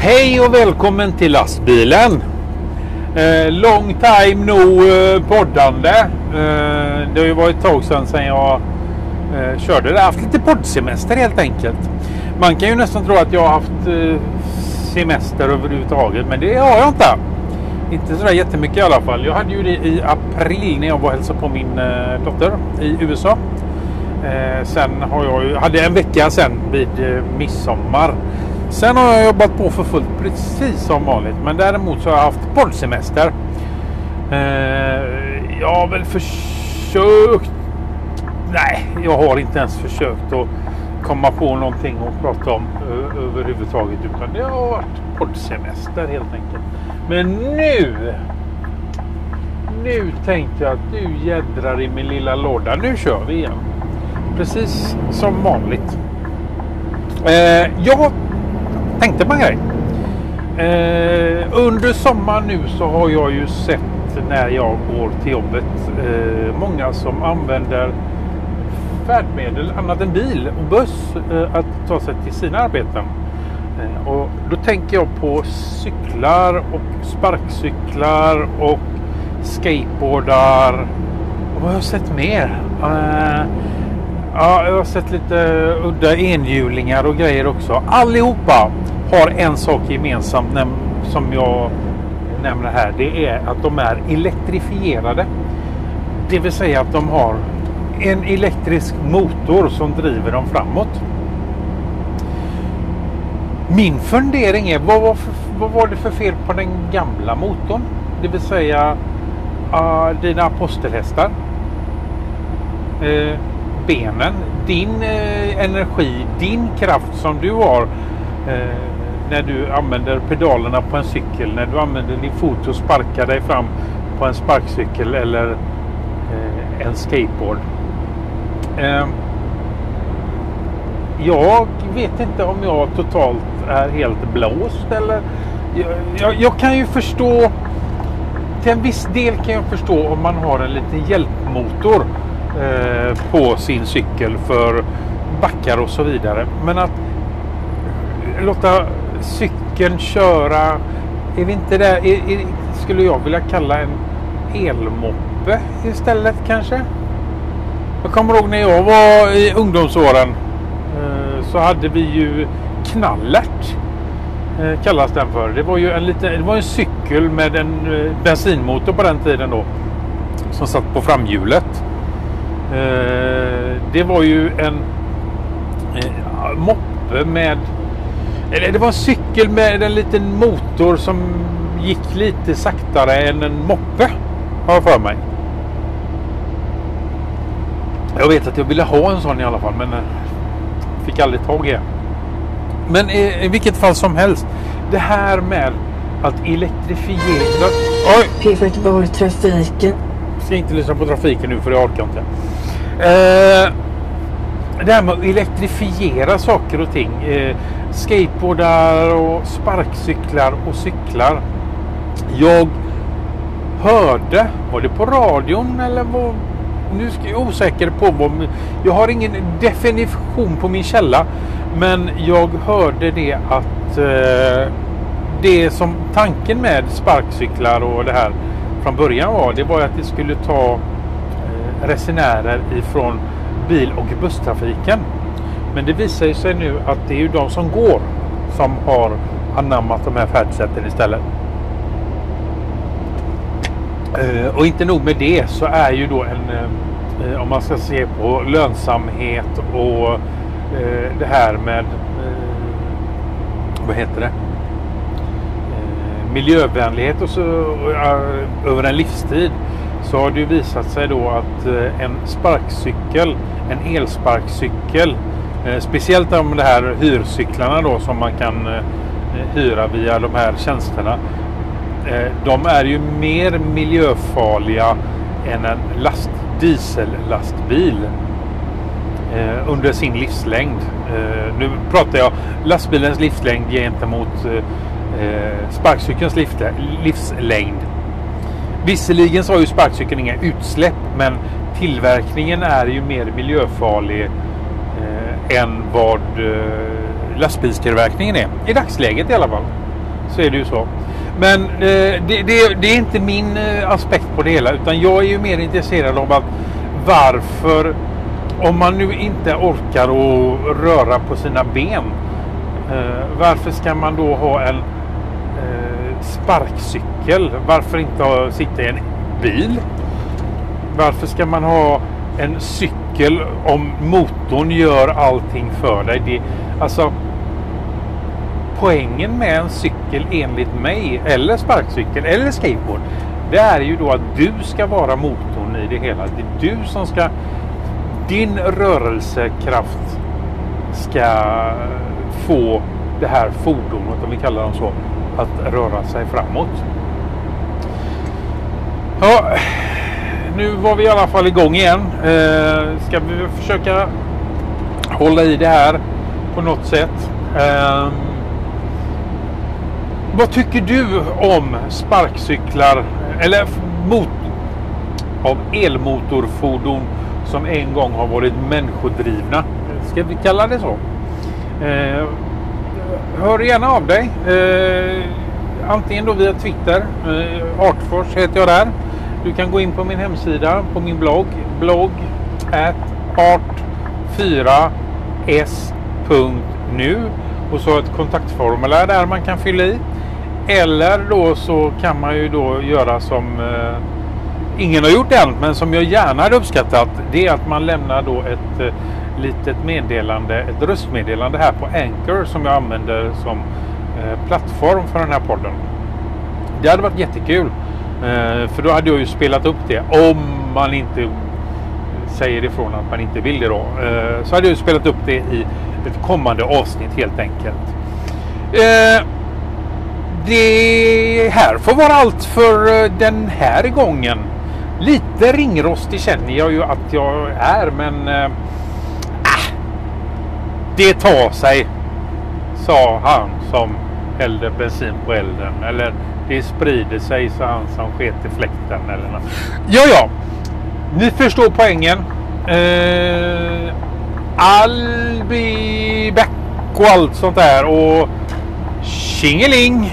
Hej och välkommen till lastbilen. Eh, long time no eh, poddande. Eh, det har ju varit ett tag sedan, sedan jag eh, körde. Jag har haft lite poddsemester helt enkelt. Man kan ju nästan tro att jag har haft eh, semester överhuvudtaget, men det har jag inte. Inte sådär jättemycket i alla fall. Jag hade ju det i april när jag var och hälsade på min eh, dotter i USA. Eh, sen har jag ju, hade en vecka sen vid eh, midsommar. Sen har jag jobbat på för fullt precis som vanligt. Men däremot så har jag haft poddsemester. Eh, jag har väl försökt. Nej, jag har inte ens försökt att komma på någonting att prata om överhuvudtaget. Utan det har varit poddsemester helt enkelt. Men nu. Nu tänkte jag att du jädrar i min lilla låda. Nu kör vi igen. Precis som vanligt. Eh, jag tänkte på en grej. Eh, under sommaren nu så har jag ju sett när jag går till jobbet eh, många som använder färdmedel annat än bil och buss eh, att ta sig till sina arbeten. Eh, och då tänker jag på cyklar och sparkcyklar och skateboardar. Och vad har jag sett mer? Eh, Ja, jag har sett lite eh, udda enhjulingar och grejer också. Allihopa har en sak gemensamt som jag nämner här. Det är att de är elektrifierade. Det vill säga att de har en elektrisk motor som driver dem framåt. Min fundering är vad var, för, vad var det för fel på den gamla motorn? Det vill säga uh, dina apostelhästar. Uh, benen, din eh, energi, din kraft som du har eh, när du använder pedalerna på en cykel, när du använder din fot och sparkar dig fram på en sparkcykel eller eh, en skateboard. Eh, jag vet inte om jag totalt är helt blåst eller jag, jag, jag kan ju förstå till en viss del kan jag förstå om man har en liten hjälpmotor Eh, på sin cykel för backar och så vidare. Men att låta cykeln köra, är vi inte där, är, är, skulle jag vilja kalla en elmoppe istället kanske? Jag kommer ihåg när jag var i ungdomsåren eh, så hade vi ju knallert eh, kallas den för. Det var ju en, liten, det var en cykel med en bensinmotor på den tiden då. Som satt på framhjulet. Eh, det var ju en eh, moppe med... Eller det var en cykel med en liten motor som gick lite saktare än en moppe. Har jag för mig. Jag vet att jag ville ha en sån i alla fall men eh, fick aldrig tag i en. Men i, vilket fall som helst. Det här med att elektrifiera... Oj! P42 trafiken. ska inte lyssna på trafiken nu för jag orkar inte. Eh, det här med att elektrifiera saker och ting. Eh, skateboardar och sparkcyklar och cyklar. Jag hörde, var det på radion eller vad? Nu är jag osäker på vad. Jag har ingen definition på min källa. Men jag hörde det att eh, det som tanken med sparkcyklar och det här från början var. Det var att det skulle ta resenärer ifrån bil och busstrafiken. Men det visar ju sig nu att det är ju de som går som har anammat de här färdsätten istället. Eh, och inte nog med det så är ju då en, eh, om man ska se på lönsamhet och eh, det här med, vad heter det? Miljövänlighet och så över en livstid så har det ju visat sig då att eh, en sparkcykel, en elsparkcykel, eh, speciellt om de här hyrcyklarna då som man kan eh, hyra via de här tjänsterna. De är ju mer miljöfarliga än en last, diesellastbil under sin livslängd. Nu pratar jag lastbilens livslängd gentemot sparkcykelns livslängd. Visserligen så har ju sparkcykeln inga utsläpp men tillverkningen är ju mer miljöfarlig eh, än vad eh, lastbilstillverkningen är. I dagsläget i alla fall. så är det ju så. Men eh, det, det, det, är inte min eh, aspekt på det hela utan jag är ju mer intresserad av att varför om man nu inte orkar att röra på sina ben eh, varför ska man då ha en eh, sparkcykel? Varför inte sitta i en bil? Varför ska man ha en cykel om motorn gör allting för dig? Det, alltså poängen med en cykel enligt mig eller sparkcykel eller skateboard det är ju då att du ska vara motorn i det hela. Det är du som ska din rörelsekraft ska få det här fordonet, om vi kallar dem så, att röra sig framåt. Ja, nu var vi i alla fall igång igen. Eh, ska vi försöka hålla i det här på något sätt. Eh, vad tycker du om sparkcyklar eller mot, av elmotorfordon som en gång har varit människodrivna? Ska vi kalla det så? Eh, hör gärna av dig. Eh, antingen då via Twitter. Eh, Artfors heter jag där. Du kan gå in på min hemsida, på min blogg. Blogg at art4s.nu och så ett kontaktformulär där man kan fylla i. Eller då så kan man ju då göra som eh, ingen har gjort än men som jag gärna hade uppskattat. Det är att man lämnar då ett eh, litet meddelande, ett röstmeddelande här på Anchor som jag använder som eh, plattform för den här podden. Det hade varit jättekul. Eh, för då hade jag ju spelat upp det om man inte säger ifrån att man inte vill det då. Så hade jag ju spelat upp det i ett kommande avsnitt helt enkelt. Det här får vara allt för den här gången. Lite ringrostig känner jag ju att jag är men eh, äh, det tar sig. Sa han som hällde bensin på elden. Eller det sprider sig sa han som sket i fläkten. Eller något. Ja, ja. Ni förstår poängen. Eh, Albi Beck back och allt sånt där. Och tjingeling!